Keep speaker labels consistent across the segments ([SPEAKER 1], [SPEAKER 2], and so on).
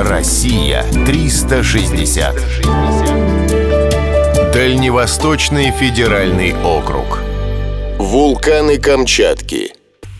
[SPEAKER 1] Россия 360. Дальневосточный федеральный округ. Вулканы Камчатки.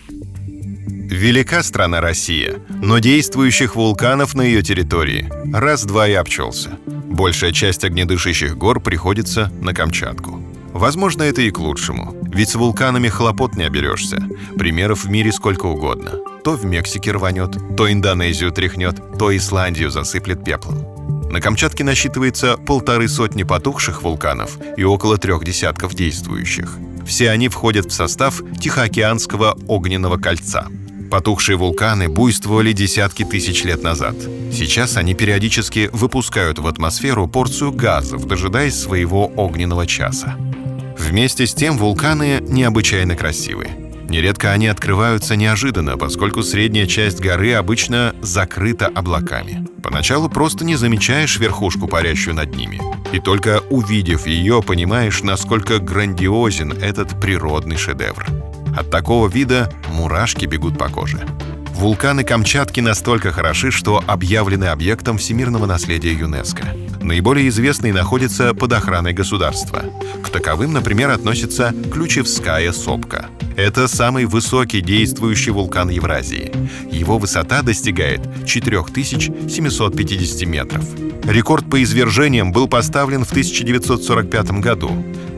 [SPEAKER 2] Велика страна Россия, но действующих вулканов на ее территории раз-два и обчелся. Большая часть огнедышащих гор приходится на Камчатку. Возможно, это и к лучшему, ведь с вулканами хлопот не оберешься. Примеров в мире сколько угодно. То в Мексике рванет, то Индонезию тряхнет, то Исландию засыплет пеплом. На Камчатке насчитывается полторы сотни потухших вулканов и около трех десятков действующих. Все они входят в состав Тихоокеанского огненного кольца. Потухшие вулканы буйствовали десятки тысяч лет назад. Сейчас они периодически выпускают в атмосферу порцию газов, дожидаясь своего огненного часа. Вместе с тем вулканы необычайно красивы. Нередко они открываются неожиданно, поскольку средняя часть горы обычно закрыта облаками. Поначалу просто не замечаешь верхушку, парящую над ними. И только увидев ее, понимаешь, насколько грандиозен этот природный шедевр. От такого вида мурашки бегут по коже. Вулканы Камчатки настолько хороши, что объявлены объектом всемирного наследия ЮНЕСКО. Наиболее известный находится под охраной государства. К таковым, например, относится Ключевская сопка. Это самый высокий действующий вулкан Евразии. Его высота достигает 4750 метров. Рекорд по извержениям был поставлен в 1945 году.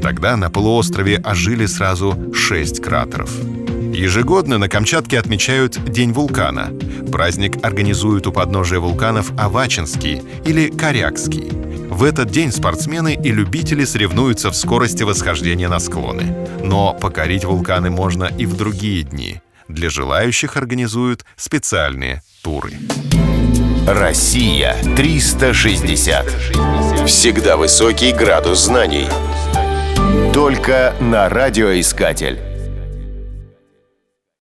[SPEAKER 2] Тогда на полуострове ожили сразу шесть кратеров. Ежегодно на Камчатке отмечают День вулкана. Праздник организуют у подножия вулканов Авачинский или Корякский. В этот день спортсмены и любители соревнуются в скорости восхождения на склоны. Но покорить вулканы можно и в другие дни. Для желающих организуют специальные туры.
[SPEAKER 1] Россия 360. Всегда высокий градус знаний. Только на радиоискатель.